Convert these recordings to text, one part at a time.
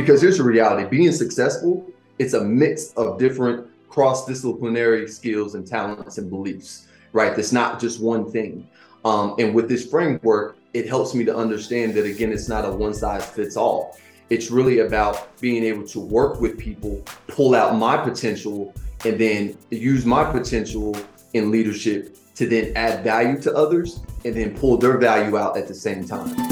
Because here's the reality being successful, it's a mix of different cross disciplinary skills and talents and beliefs, right? It's not just one thing. Um, and with this framework, it helps me to understand that, again, it's not a one size fits all. It's really about being able to work with people, pull out my potential, and then use my potential in leadership to then add value to others and then pull their value out at the same time.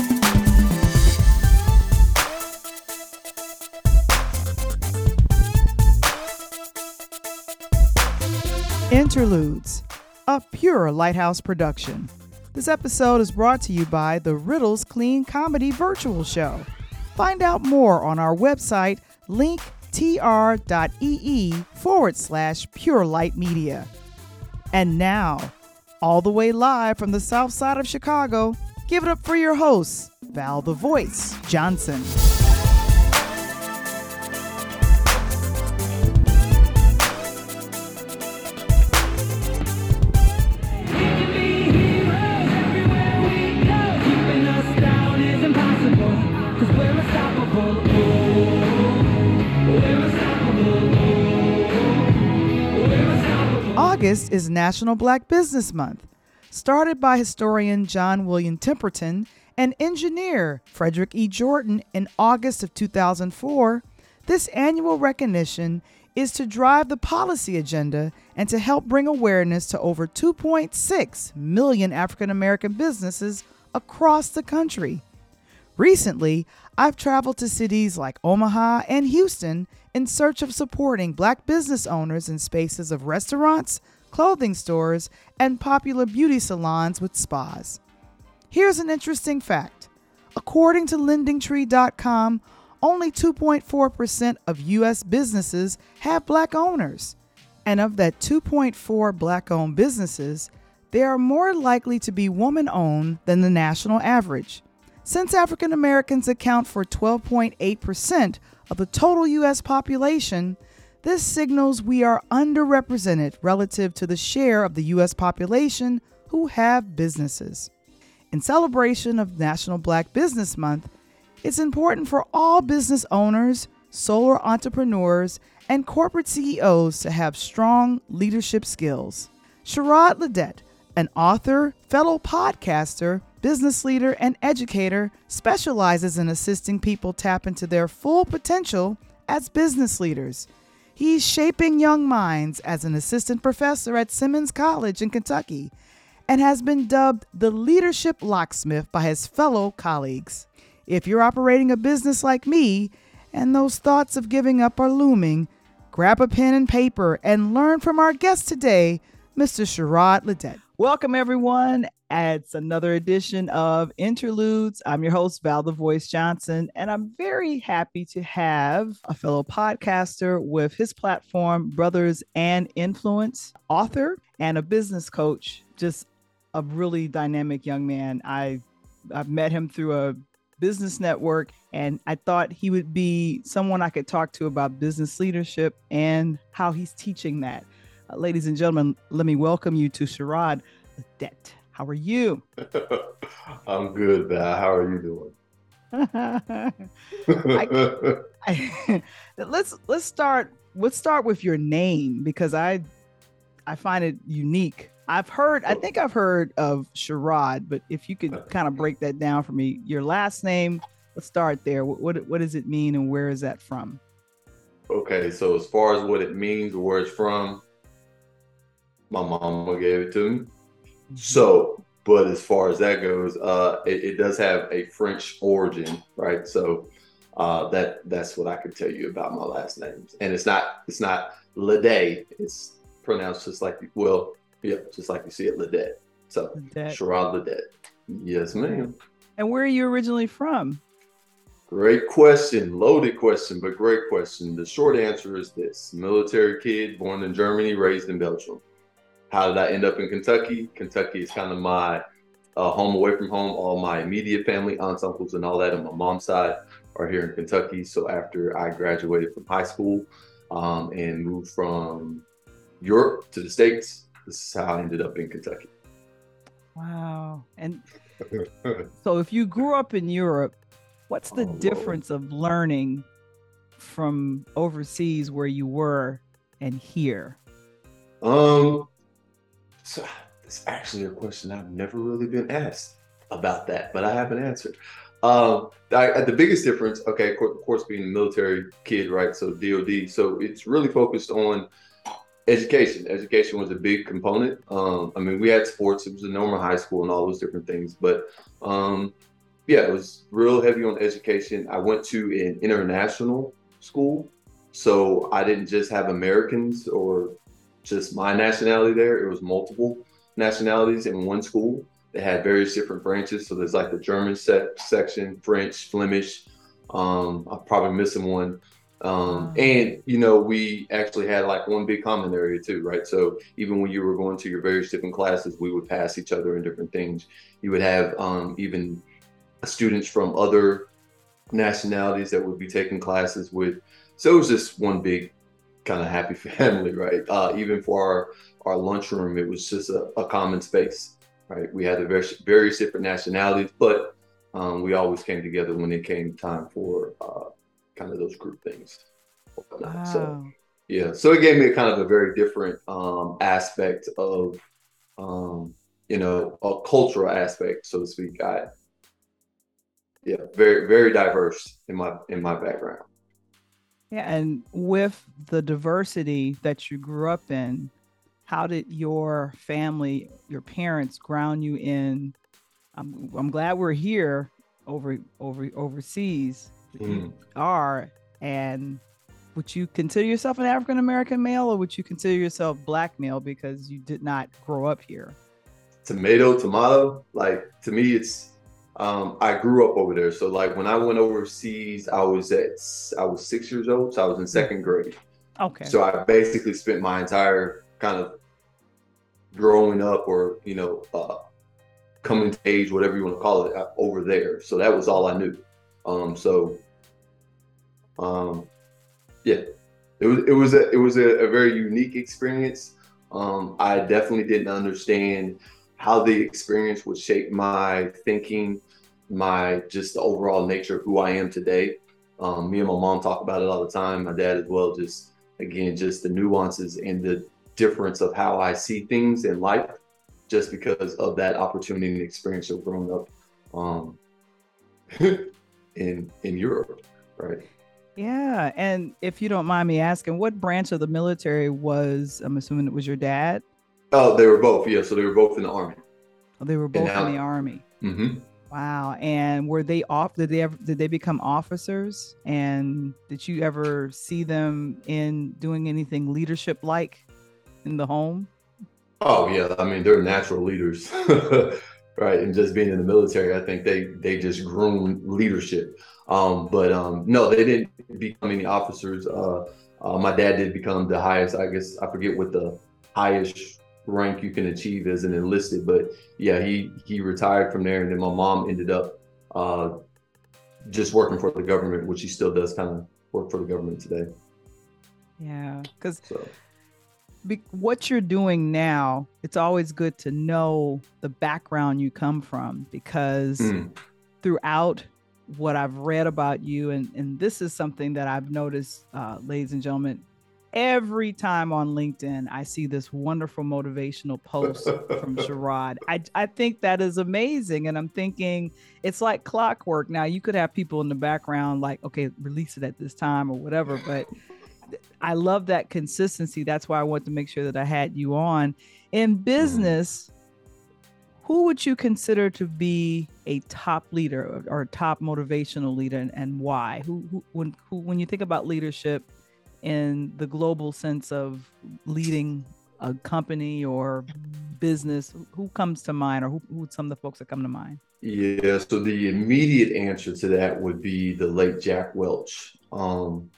Interludes, a pure Lighthouse production. This episode is brought to you by the Riddles Clean Comedy Virtual Show. Find out more on our website, linktr.ee forward slash pure light media. And now, all the way live from the south side of Chicago, give it up for your hosts, Val the Voice Johnson. August is National Black Business Month. Started by historian John William Templeton and engineer Frederick E. Jordan in August of 2004, this annual recognition is to drive the policy agenda and to help bring awareness to over 2.6 million African American businesses across the country. Recently, I've traveled to cities like Omaha and Houston in search of supporting black business owners in spaces of restaurants, clothing stores, and popular beauty salons with spas. Here's an interesting fact according to lendingtree.com, only 2.4% of U.S. businesses have black owners. And of that 2.4 black owned businesses, they are more likely to be woman owned than the national average. Since African Americans account for 12.8% of the total U.S. population, this signals we are underrepresented relative to the share of the U.S. population who have businesses. In celebration of National Black Business Month, it's important for all business owners, solo entrepreneurs, and corporate CEOs to have strong leadership skills. Shirrod Le'Det, an author, fellow podcaster, business leader, and educator, specializes in assisting people tap into their full potential as business leaders. He's shaping young minds as an assistant professor at Simmons College in Kentucky and has been dubbed the leadership locksmith by his fellow colleagues. If you're operating a business like me and those thoughts of giving up are looming, grab a pen and paper and learn from our guest today, Mr. Shirrod Le'Det. Welcome, everyone. It's another edition of Interludes. I'm your host, Val the Voice Johnson, and I'm very happy to have a fellow podcaster with his platform, Brothers and Influence, author, and a business coach. Just a really dynamic young man. I I've met him through a business network, and I thought he would be someone I could talk to about business leadership and how he's teaching that. Uh, ladies and gentlemen, let me welcome you to Shirrod Le'Det. How are you? I'm good, Val. How are you doing? I, I, let's let's start let's start with your name because I I find it unique. I've heard I think I've heard of Shirrod, but if you could kind of break that down for me, your last name. Let's start there. What, what what does it mean and where is that from? Okay, so as far as what it means, where it's from, my mama gave it to me. So, but as far as that goes, uh, it, it, does have a French origin, right? So uh, that that's what I can tell you about my last names, and it's not it's not Ledet. It's pronounced just like well, yeah, just like you see it, Ledet. So Shirrod Le'Det. Yes, ma'am. And where are you originally from? Great question, loaded question, but great question. The short answer is this: military kid, born in Germany, raised in Belgium. How did I end up in Kentucky? Kentucky is kind of my uh, home away from home. All my immediate family, aunts, uncles, and all that on my mom's side are here in Kentucky. So after I graduated from high school um, and moved from Europe to the States, this is how I ended up in Kentucky. Wow. And so if you grew up in Europe, what's the oh, difference Lord. of learning from overseas where you were and here? Um, so it's actually a question I've never really been asked about that, but I have an answer. Um, I, the biggest difference, okay, of course, being a military kid, right? So DoD, so it's really focused on education. Education was a big component. Um, I mean, we had sports; it was a normal high school and all those different things. But um, yeah, it was real heavy on education. I went to an international school, so I didn't just have Americans or just my nationality there. It was multiple nationalities in one school. They had various different branches. So there's like the German set section, French, Flemish. Um, I'm probably missing one. Um, and you know, we actually had like one big common area too, right? So even when you were going to your various different classes, we would pass each other in different things. You would have um, even students from other nationalities that would be taking classes with. So it was just one big kind of happy family, right? Uh, even for our our lunchroom, it was just a, a common space, right? We had various, various different nationalities, but um, we always came together when it came time for uh, kind of those group things. Wow. So yeah, so it gave me kind of a very different um, aspect of, um, you know, a cultural aspect, so to speak. I, yeah, very very diverse in my in my background. Yeah, and with the diversity that you grew up in, how did your family, your parents, ground you in? I'm, I'm glad we're here over over overseas mm. are and would you consider yourself an African American male or would you consider yourself black male because you did not grow up here? Tomato, tomato. Like to me, it's um, I grew up over there. So like when I went overseas, I was at I was six years old, so I was in second grade. Okay. So I basically spent my entire kind of growing up, or you know, uh, coming to age, whatever you want to call it, uh, over there. So that was all I knew. Um, so, um, yeah, it was it was a it was a, a very unique experience. Um, I definitely didn't understand how the experience would shape my thinking, my just the overall nature of who I am today. Um, me and my mom talk about it all the time. My dad as well. Just again, just the nuances and the difference of how I see things in life, just because of that opportunity and experience of growing up. Um, in in Europe, right? Yeah, and if you don't mind me asking, what branch of the military was? I'm assuming it was your dad. Oh, they were both. Yeah, so they were both in the army. Oh, they were both now, in the army. Mm-hmm. Wow. And were they off? Did they ever? Did they become officers? And did you ever see them in doing anything leadership like in the home? Oh yeah, I mean they're natural leaders. right? And just being in the military, I think they they just groom leadership. Um, but um, no, they didn't become any officers. Uh, uh, my dad did become the highest. I guess I forget what the highest rank you can achieve as an enlisted, but yeah, he he retired from there, and then my mom ended up uh, just working for the government, which he still does kind of work for the government today. Yeah, because. So be, what you're doing now, it's always good to know the background you come from because mm. throughout what I've read about you, and, and this is something that I've noticed, uh, ladies and gentlemen, every time on LinkedIn, I see this wonderful motivational post from Shirrod. I, I think that is amazing. And I'm thinking it's like clockwork. Now, you could have people in the background like, okay, release it at this time or whatever, but I love that consistency. That's why I want to make sure that I had you on. In mm-hmm. business, who would you consider to be a top leader or, or a top motivational leader and, and why? Who, who when who, when you think about leadership in the global sense of leading a company or business, who comes to mind or who, who some of the folks that come to mind? Yeah, so the immediate answer to that would be the late Jack Welch. Um,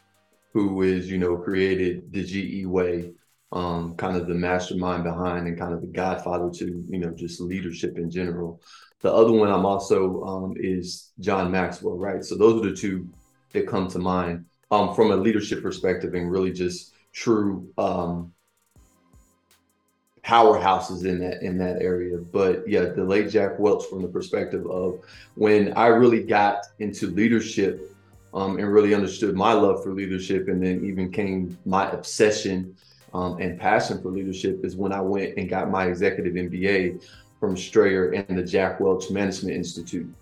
who is, you know, created the GE way, um, kind of the mastermind behind and kind of the godfather to, you know, just leadership in general. The other one I'm also um, is John Maxwell, right? So those are the two that come to mind um, from a leadership perspective and really just true um, powerhouses in that in that area. But yeah, the late Jack Welch from the perspective of when I really got into leadership um, and really understood my love for leadership, and then even came my obsession um, and passion for leadership is when I went and got my executive MBA from Strayer and the Jack Welch Management Institute.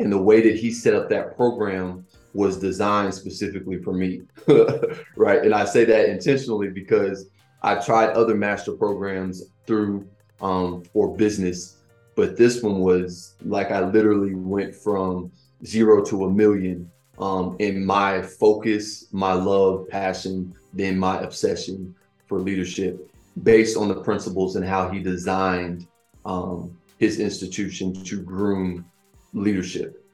And the way that he set up that program was designed specifically for me, right? And I say that intentionally because I tried other master programs through um, for business, but this one was like I literally went from zero to a million um, in my focus, my love, passion, then my obsession for leadership based on the principles and how he designed um, his institution to groom leadership.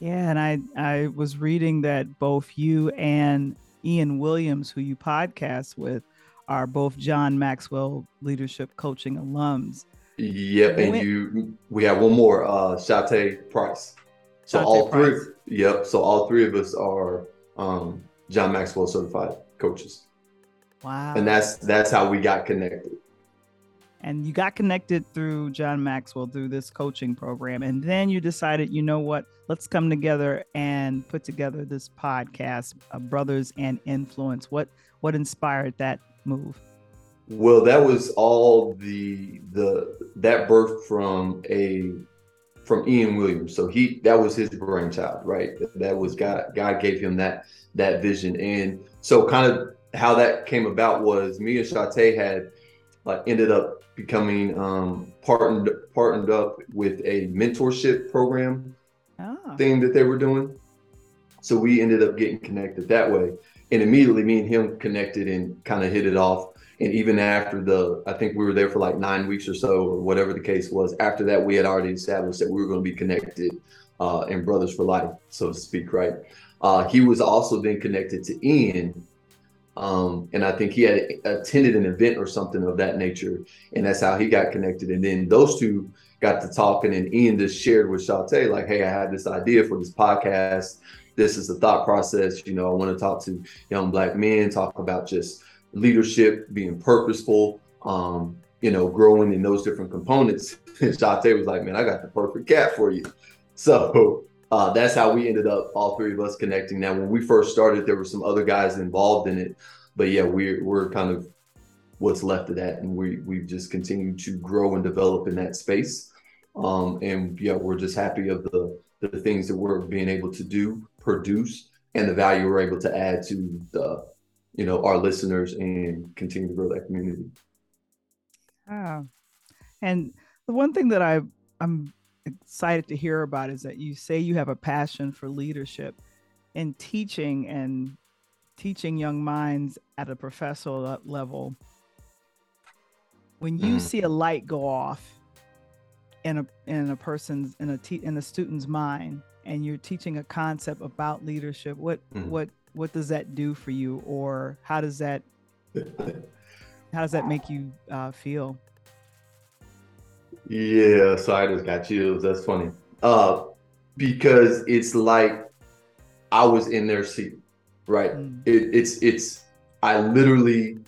Yeah, and I I was reading that both you and Ian Williams, who you podcast with, are both John Maxwell Leadership Coaching alums. Yep, and when, you we have one more, uh Shate Price. So all three, yep. So all three of us are um, John Maxwell certified coaches. Wow. And that's that's how we got connected. And you got connected through John Maxwell through this coaching program. And then you decided, you know what, let's come together and put together this podcast, uh, Brothers and Influence. What what inspired that move? Well, that was all the the that birth from a from Ian Williams. So he that was his brainchild, right? That was God God gave him that that vision. And so kind of how that came about was me and Shate had like ended up becoming um, partnered partnered up with a mentorship program oh. thing that they were doing. So we ended up getting connected that way, and immediately me and him connected and kind of hit it off. And even after the, I think we were there for like nine weeks or so, or whatever the case was. After that, we had already established that we were going to be connected uh, and brothers for life, so to speak, right? Uh, he was also then connected to Ian, um, and I think he had attended an event or something of that nature, and that's how he got connected. And then those two got to talking, and Ian just shared with Shate, like, "Hey, I had this idea for this podcast. This is the thought process. You know, I want to talk to young black men, talk about just leadership, being purposeful, um, you know, growing in those different components." And was like, "Man, I got the perfect cat for you." So uh, that's how we ended up all three of us connecting. Now, when we first started, there were some other guys involved in it, but yeah, we're we're kind of what's left of that, and we we've just continued to grow and develop in that space. Um, and yeah, we're just happy of the the things that we're being able to do, produce, and the value we're able to add to the you know our listeners and continue to grow that community. Ah, and the one thing that I I'm excited to hear about is that you say you have a passion for leadership and teaching and teaching young minds at a professional level. When you mm. see a light go off in a in a person's in a te- in a student's mind, and you're teaching a concept about leadership, what mm. what what does that do for you, or how does that how does that make you uh, feel? Yeah, so I just got chills. That's funny. Uh, because it's like I was in their seat, right? Mm. It, it's it's I literally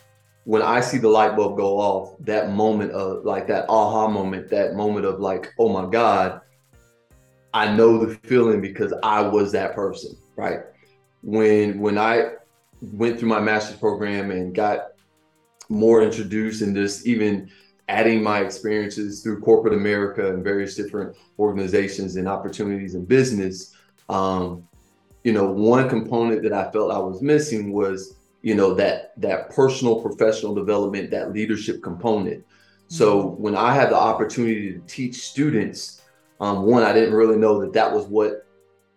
when I see the light bulb go off, that moment of like that aha moment, that moment of like, oh my God, I know the feeling because I was that person, right? When when I went through my master's program and got more introduced and just even adding my experiences through corporate America and various different organizations and opportunities in business, um, you know, one component that I felt I was missing was, you know, that that personal professional development, that leadership component. So mm-hmm. when I had the opportunity to teach students, um, one, I didn't really know that that was what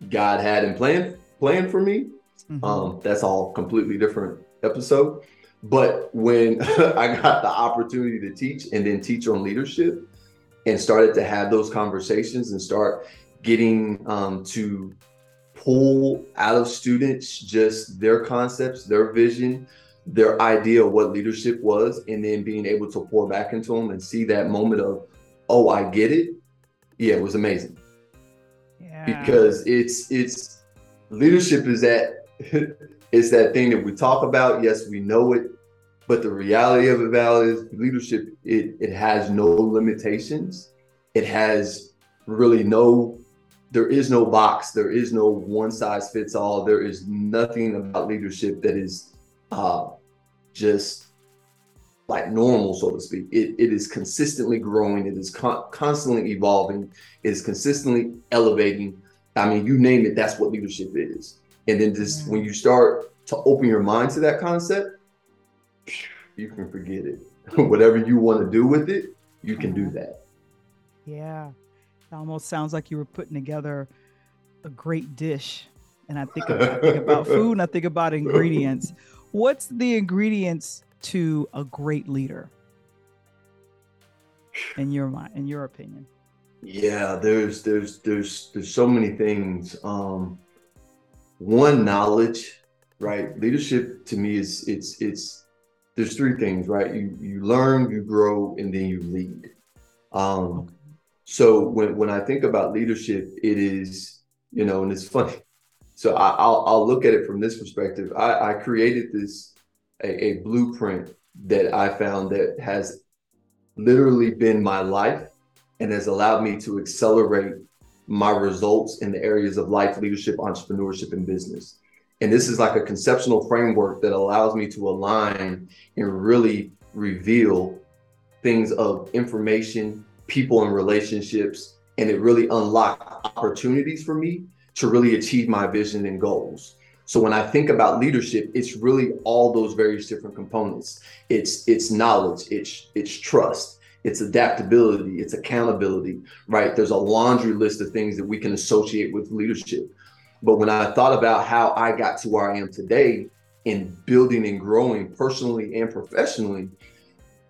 God had in plan plan for me. Mm-hmm. Um, that's all completely different episode. But when I got the opportunity to teach and then teach on leadership and started to have those conversations and start getting um, to pull out of students just their concepts, their vision, their idea of what leadership was, and then being able to pour back into them and see that moment of, oh, I get it. Yeah, it was amazing. Yeah. Because it's it's leadership is that it's that thing that we talk about. Yes, we know it, but the reality of it, Val, is leadership, it, it has no limitations. It has really no there is no box, there is no one size fits all. There is nothing about leadership that is uh, just like normal, so to speak. It, it is consistently growing, it is con- constantly evolving, it is consistently elevating. I mean, you name it, that's what leadership is. And then just when you start to open your mind to that concept, you can forget it. Whatever you want to do with it, you can do that. Yeah. It almost sounds like you were putting together a great dish. And I think about, I think about food and I think about ingredients. What's the ingredients to a great leader? In your mind, in your opinion? Yeah, there's there's there's there's so many things. Um one knowledge, right? Leadership to me is it's it's there's three things, right? You you learn, you grow, and then you lead. Um so when when I think about leadership, it is, you know, and it's funny. So I, will I'll look at it from this perspective. I, I created this a, a blueprint that I found that has literally been my life and has allowed me to accelerate my results in the areas of life, leadership, entrepreneurship, and business. And this is like a conceptual framework that allows me to align and really reveal things of information, people, and relationships. And it really unlock opportunities for me to really achieve my vision and goals. So when I think about leadership, it's really all those various different components. It's it's knowledge, it's it's trust, it's adaptability, it's accountability, right? There's a laundry list of things that we can associate with leadership. But when I thought about how I got to where I am today in building and growing personally and professionally,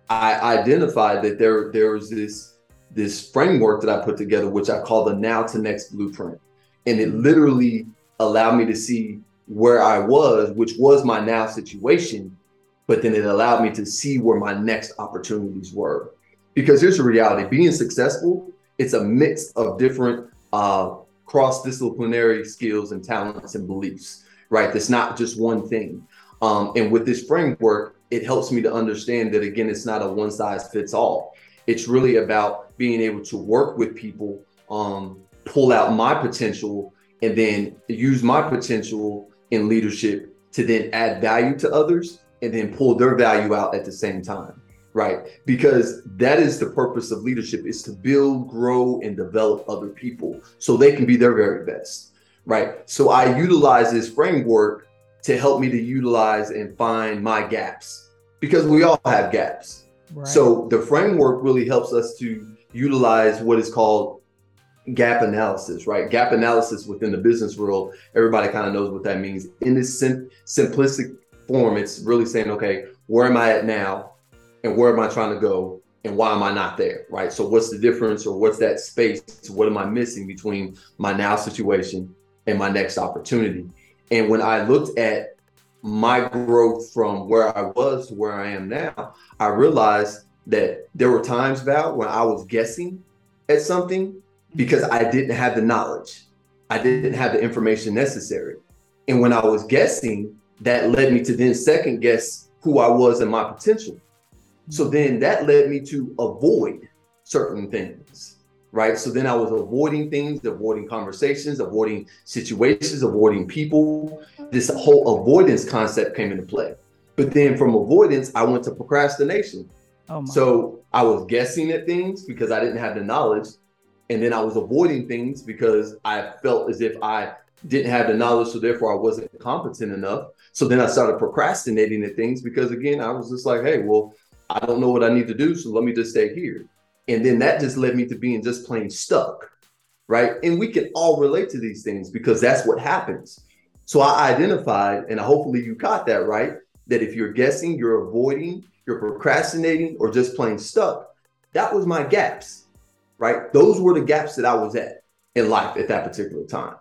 I identified that there there was this this framework that I put together, which I call the now to next blueprint. And it literally allowed me to see where I was, which was my now situation, but then it allowed me to see where my next opportunities were because here's the reality being successful it's a mix of different uh, cross-disciplinary skills and talents and beliefs right? It's not just one thing. Um, and with this framework it helps me to understand that again it's not a one size fits all it's really about being able to work with people um, pull out my potential and then use my potential in leadership to then add value to others and then pull their value out at the same time right? Because that is the purpose of leadership is to build, grow, and develop other people so they can be their very best, right? So I utilize this framework to help me to utilize and find my gaps because we all have gaps. Right. So the framework really helps us to utilize what is called gap analysis, right? Gap analysis within the business world, everybody kind of knows what that means. In this sim- simplistic form, it's really saying, okay, where am I at now? And where am I trying to go and why am I not there? Right. So what's the difference or what's that space? What am I missing between my now situation and my next opportunity? And when I looked at my growth from where I was to where I am now, I realized that there were times, Val, when I was guessing at something because I didn't have the knowledge. I didn't have the information necessary. And when I was guessing, that led me to then second guess who I was and my potential. So then that led me to avoid certain things, right? So then I was avoiding things, avoiding conversations, avoiding situations, avoiding people. This whole avoidance concept came into play. But then from avoidance, I went to procrastination. Oh so I was guessing at things because I didn't have the knowledge. And then I was avoiding things because I felt as if I didn't have the knowledge, so therefore I wasn't competent enough. So then I started procrastinating at things because again, I was just like, hey, well, I don't know what I need to do, so let me just stay here. And then that just led me to being just plain stuck, right? And we can all relate to these things because that's what happens. So I identified, and hopefully you got that right, that if you're guessing, you're avoiding, you're procrastinating, or just plain stuck, that was my gaps, right? Those were the gaps that I was at in life at that particular time.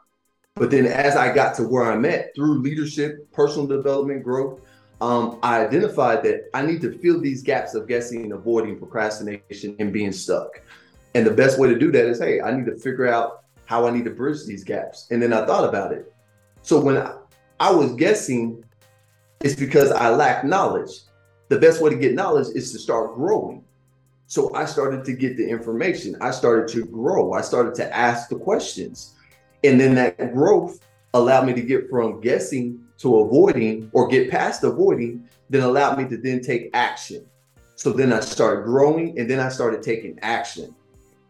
But then as I got to where I'm at through leadership, personal development, growth, um, I identified that I need to fill these gaps of guessing, avoiding procrastination, and being stuck. And the best way to do that is, hey, I need to figure out how I need to bridge these gaps. And then I thought about it. So when I, I was guessing, it's because I lack knowledge. The best way to get knowledge is to start growing. So I started to get the information. I started to grow. I started to ask the questions. And then that growth allowed me to get from guessing to avoiding or get past avoiding, then allowed me to then take action. So then I started growing and then I started taking action.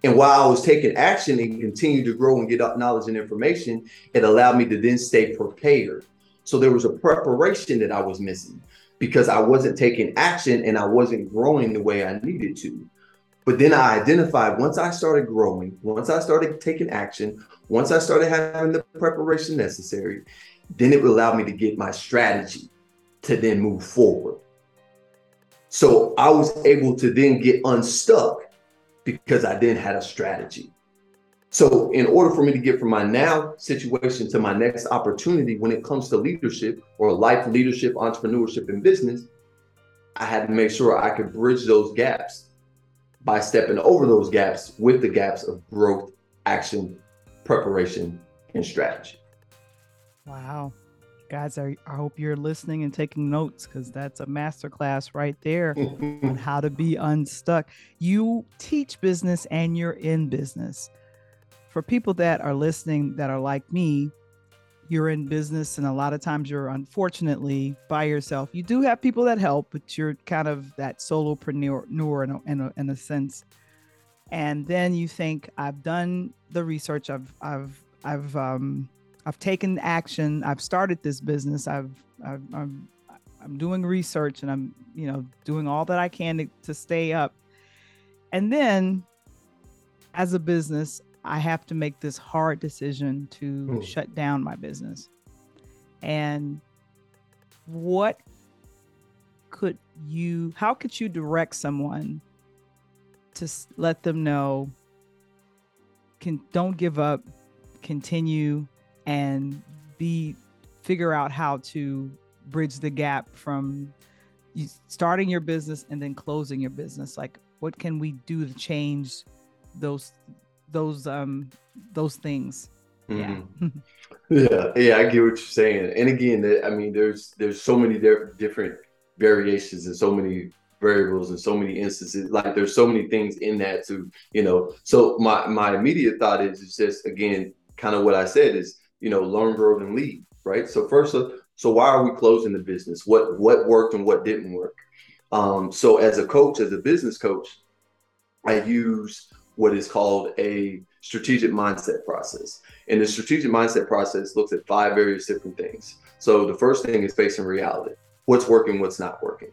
And while I was taking action and continue to grow and get up knowledge and information, it allowed me to then stay prepared. So there was a preparation that I was missing because I wasn't taking action and I wasn't growing the way I needed to. But then I identified once I started growing, once I started taking action, once I started having the preparation necessary, then it would allow me to get my strategy to then move forward. So I was able to then get unstuck because I then had a strategy. So, in order for me to get from my now situation to my next opportunity when it comes to leadership or life leadership, entrepreneurship, and business, I had to make sure I could bridge those gaps by stepping over those gaps with the gaps of growth, action, preparation, and strategy. Wow. Guys, I, I hope you're listening and taking notes because that's a masterclass right there on how to be unstuck. You teach business and you're in business for people that are listening that are like me, you're in business and a lot of times you're unfortunately by yourself. You do have people that help, but you're kind of that solopreneur in a, in a, in a sense. And then you think, I've done the research. I've, I've, I've, um, I've taken action. I've started this business. I've, I've I'm, I'm doing research and I'm, you know, doing all that I can to, to stay up. And then as a business, I have to make this hard decision to mm. shut down my business. And what could you, how could you direct someone to let them know, can don't give up, continue, and be figure out how to bridge the gap from starting your business and then closing your business like what can we do to change those those um those things. Mm-hmm. Yeah. yeah, yeah, I get what you're saying. And again, I mean, there's there's so many different variations and so many variables and so many instances. Like there's so many things in that to you know. So my my immediate thought is is just again kind of what I said is you know learn, grow, and lead. Right. So first, so why are we closing the business? What what worked and what didn't work? Um, so as a coach, as a business coach, I use what is called a strategic mindset process. And the strategic mindset process looks at five various different things. So the first thing is facing reality. What's working, what's not working.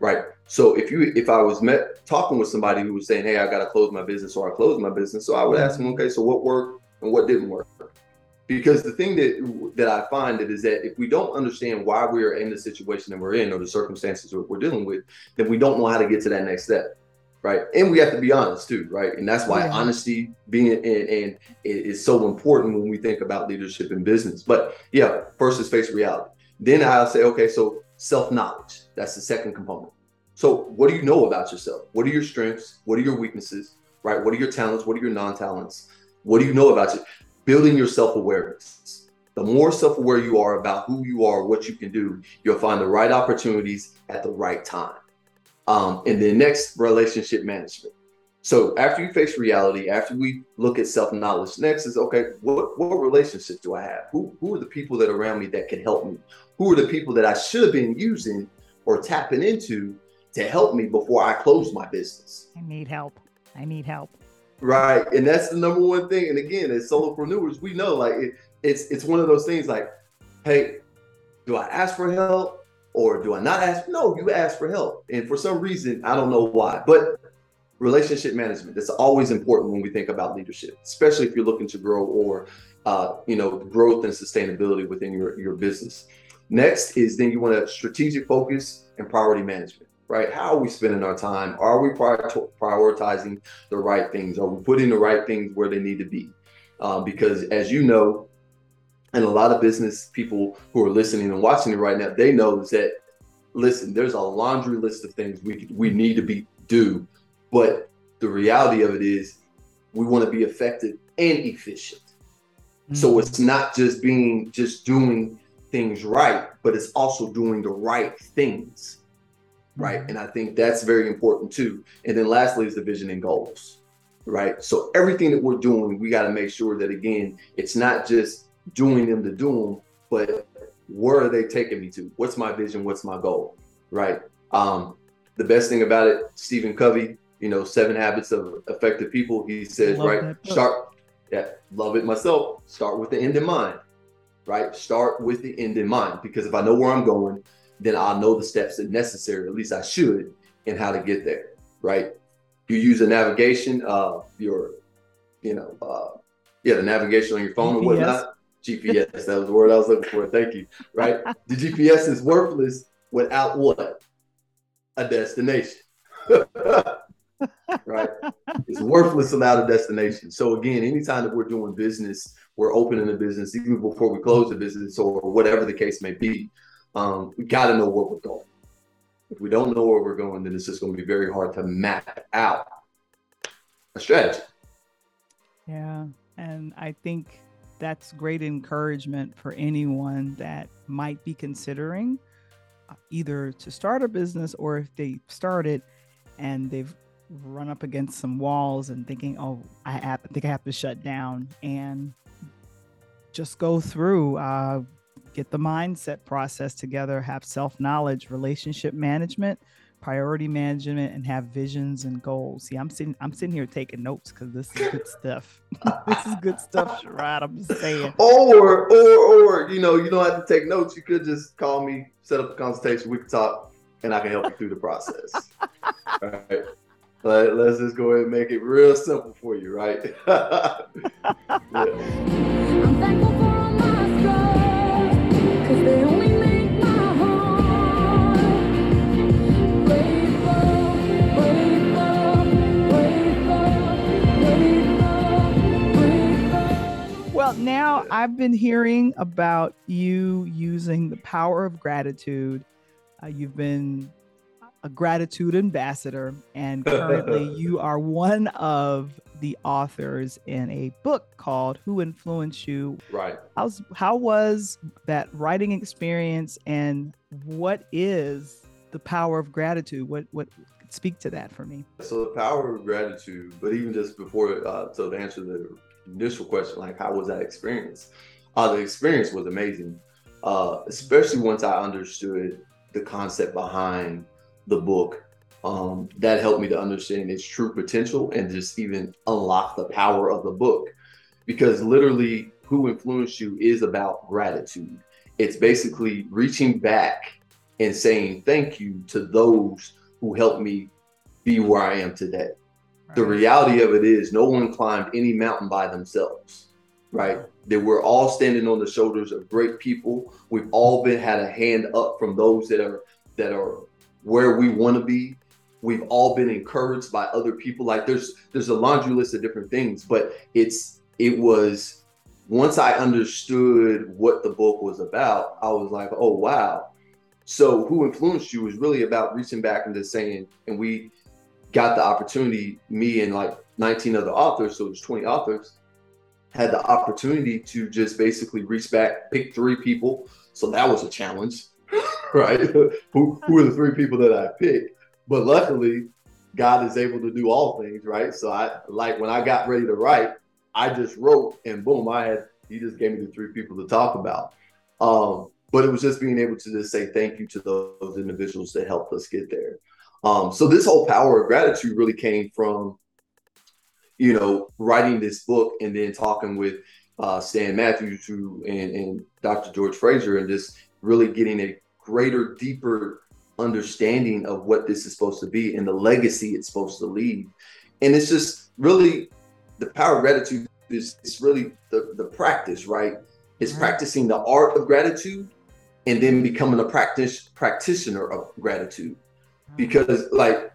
Right. So if you if I was met talking with somebody who was saying, Hey, I gotta close my business or I closed my business. So I would ask them, okay, so what worked and what didn't work? Because the thing that that I find that is that if we don't understand why we are in the situation that we're in or the circumstances that we're dealing with, then we don't know how to get to that next step right? And we have to be honest too, right? And that's why yeah. honesty being and, and is so important when we think about leadership in business. But yeah, first is face reality. Then I'll say, okay, so self knowledge. That's the second component. So what do you know about yourself? What are your strengths? What are your weaknesses? Right? What are your talents? What are your non talents? What do you know about you? Building your self awareness. The more self aware you are about who you are, what you can do, you'll find the right opportunities at the right time. Um, and then next, relationship management. So after you face reality, after we look at self knowledge, next is okay. What what relationship do I have? Who who are the people that are around me that can help me? Who are the people that I should have been using or tapping into to help me before I close my business? I need help. I need help. Right, and that's the number one thing. And again, as solopreneurs, we know like it, it's it's one of those things like, hey, do I ask for help? or do I not ask? No, you ask for help. And for some reason, I don't know why, but relationship management, that's always important when we think about leadership, especially if you're looking to grow or, uh, you know, growth and sustainability within your, your business. Next is then you want to strategic focus and priority management, right? How are we spending our time? Are we prioritizing the right things? Are we putting the right things where they need to be? Um, because as you know, and a lot of business people who are listening and watching it right now, they know that listen, there's a laundry list of things we we need to be do, but the reality of it is we want to be effective and efficient. Mm-hmm. So it's not just being just doing things right, but it's also doing the right things. Right. Mm-hmm. And I think that's very important too. And then lastly is the vision and goals. right? So everything that we're doing, we got to make sure that again, it's not just doing them to do them, but where are they taking me to? What's my vision? What's my goal? Right. Um, the best thing about it, Stephen Covey, you know, Seven Habits of Effective People, he says, right, start, yeah, love it myself. Start with the end in mind, right? Start with the end in mind because if I know where I'm going, then I'll know the steps that necessary, at least I should, and how to get there, right? You use a navigation, uh, your, you know, uh, yeah, the navigation on your phone GPS. or whatnot. GPS, that was the word I was looking for. Thank you. Right? the GPS is worthless without what? A destination. right? It's worthless without a destination. So again, anytime that we're doing business, we're opening a business, even before we close the business or whatever the case may be, um, we got to know where we're going. If we don't know where we're going, then it's just going to be very hard to map out a strategy. Yeah, and I think that's great encouragement for anyone that might be considering uh, either to start a business or if they started and they've run up against some walls and thinking, oh, I, have, I think I have to shut down and just go through, uh, get the mindset process together, have self knowledge, relationship management, priority management, and have visions and goals. See, I'm sitting, I'm sitting here taking notes because this is good stuff. this is good stuff, Shirrod. I'm just saying. Or, or, or, you know, you don't have to take notes. You could just call me, set up a consultation. We can talk, and I can help you through the process. All right. Let, let's just go ahead and make it real simple for you, right? yeah. Now I've been hearing about you using the power of gratitude. Uh, you've been a gratitude ambassador, and currently you are one of the authors in a book called Who Influenced You. Right. How's, how was that writing experience, and what is the power of gratitude? What what speak to that for me? So the power of gratitude, but even just before, uh, so to answer the initial question, like how was that experience? Uh, the experience was amazing, uh, especially once I understood the concept behind the book. Um, that helped me to understand its true potential and just even unlock the power of the book. Because literally, who influenced you is about gratitude. It's basically reaching back and saying thank you to those who helped me be where I am today the reality of it is no one climbed any mountain by themselves right? That we're all standing on the shoulders of great people. We've all been had a hand up from those that are that are where we want to be. We've all been encouraged by other people. Like there's there's a laundry list of different things but it's it was once i understood what the book was about i was like oh wow. So who influenced you is really about reaching back and just saying and we got the opportunity, me and like 19 other authors, so it was 20 authors, had the opportunity to just basically reach back, pick three people. So that was a challenge, right? who, who are the three people that I picked? But luckily, God is able to do all things, right? So I like when I got ready to write, I just wrote and boom, I had he just gave me the three people to talk about. Um, but it was just being able to just say thank you to those individuals that helped us get there. Um, so this whole power of gratitude really came from, you know, writing this book and then talking with uh, Stan Matthews who, and, and Dr. George Fraser and just really getting a greater, deeper understanding of what this is supposed to be and the legacy it's supposed to leave. And it's just really the power of gratitude is it's really the, the practice, right? It's right. practicing the art of gratitude and then becoming a practice practitioner of gratitude because like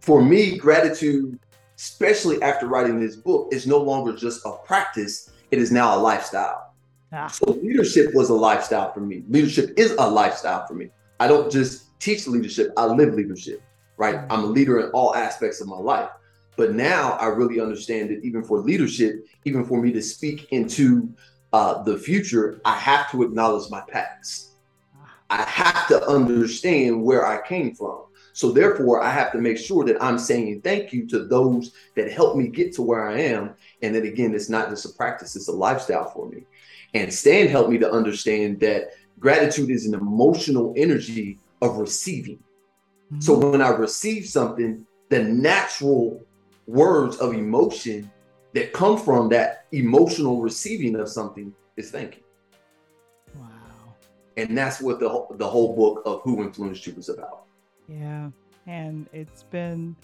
for me gratitude especially after writing this book is no longer just a practice. It is now a lifestyle. Ah. so leadership was a lifestyle for me. Leadership is a lifestyle for me. I don't just teach leadership i live leadership right? Mm-hmm. i'm a leader in all aspects of my life. But now i really understand that even for leadership even for me to speak into uh, the future i have to acknowledge my past I have to understand where I came from. So therefore, I have to make sure that I'm saying thank you to those that helped me get to where I am. And then again, it's not just a practice, it's a lifestyle for me. And Stan helped me to understand that gratitude is an emotional energy of receiving. Mm-hmm. So when I receive something, the natural words of emotion that come from that emotional receiving of something is thank you. And that's what the, the whole book of Who Influenced You is about. Yeah. And it's been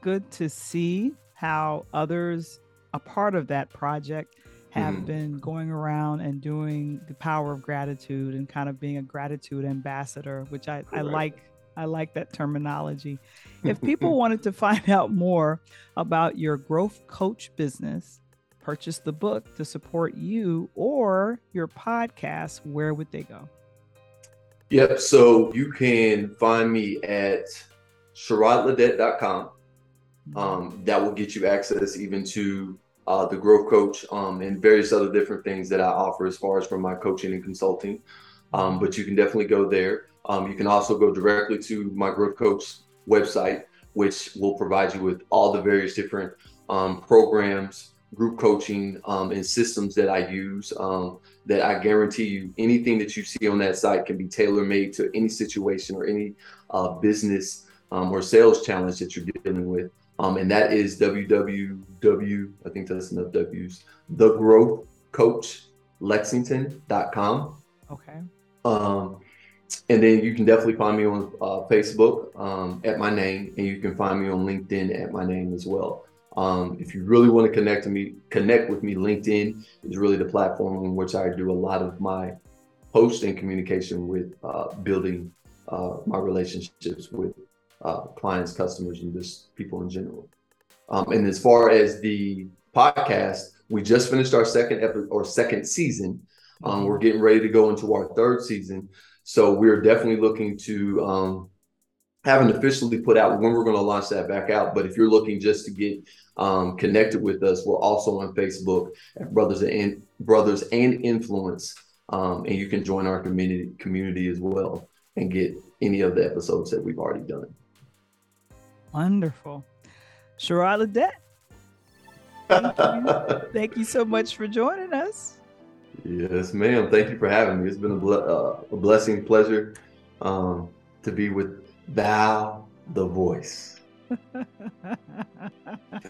good to see how others, a part of that project, have mm-hmm. been going around and doing the power of gratitude and kind of being a gratitude ambassador, which I, I like. I like that terminology. If people wanted to find out more about your growth coach business, purchase the book to support you or your podcast, where would they go? Yep. So you can find me at shirrodledet.com. Um, that will get you access even to uh, the growth coach um, and various other different things that I offer as far as from my coaching and consulting. Um, but you can definitely go there. Um, you can also go directly to my growth coach website, which will provide you with all the various different um, programs, group coaching, um, and systems that I use. Um, that I guarantee you, anything that you see on that site can be tailor made to any situation or any uh, business um, or sales challenge that you're dealing with. Um, and that is www. I think that's enough W's. The Growth Coach Lexington.com. Okay. Um, and then you can definitely find me on uh, Facebook um, at my name, and you can find me on LinkedIn at my name as well. Um, if you really want to connect to me, connect with me. LinkedIn is really the platform in which I do a lot of my post and communication with uh, building uh, my relationships with uh, clients, customers, and just people in general. Um, and as far as the podcast, we just finished our second episode or second season. Um, we're getting ready to go into our third season. So we're definitely looking to um, haven't officially put out when we're going to launch that back out. But if you're looking just to get um, connected with us, we're also on Facebook at Brothers and Brothers and Influence, um, and you can join our community community as well and get any of the episodes that we've already done. Wonderful, Shirrod Le'Det. Thank you. thank you so much for joining us. Yes, ma'am. Thank you for having me. It's been a, ble- uh, a blessing, pleasure um, to be with Val the Voice.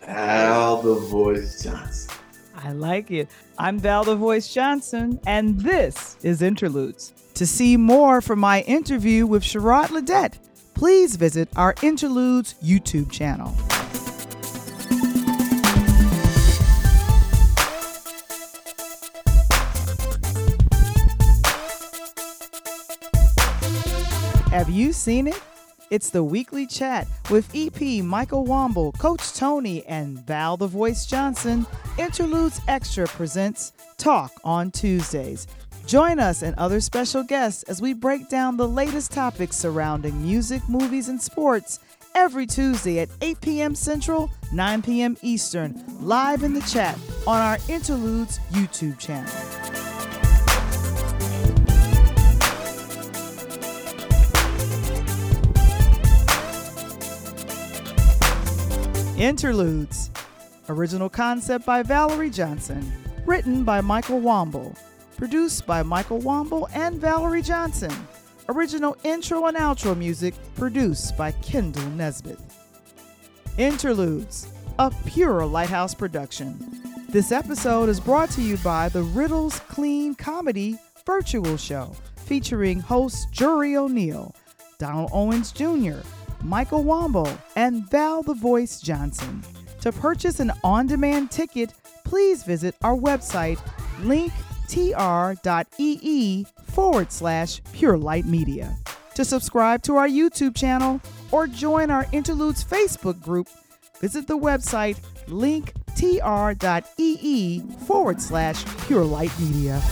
Val the Voice Johnson. I like it. I'm Val the Voice Johnson, and this is Interludes. To see more from my interview with Shirrod Le'Det, please visit our Interludes YouTube channel. Have you seen it? It's the weekly chat with EP Michael Wamble, Coach Tony, and Val the Voice Johnson. Interludes Extra presents Talk on Tuesdays. Join us and other special guests as we break down the latest topics surrounding music, movies, and sports every Tuesday at 8 p.m. Central, 9 p.m. Eastern, live in the chat on our Interludes YouTube channel. Interludes. Original concept by Valerie Johnson. Written by Michael Wamble. Produced by Michael Wamble and Valerie Johnson. Original intro and outro music produced by Kendall Nesbitt. Interludes, a pure Lighthouse production. This episode is brought to you by the Riddles Clean Comedy Virtual Show, featuring hosts Jury O'Neill, Donald Owens Jr., Michael Wamble, and Val the Voice Johnson. To purchase an on demand ticket, please visit our website, linktr.ee forward slash Pure Light Media. To subscribe to our YouTube channel or join our Interludes Facebook group, visit the website linktr.ee forward slash Pure Light Media.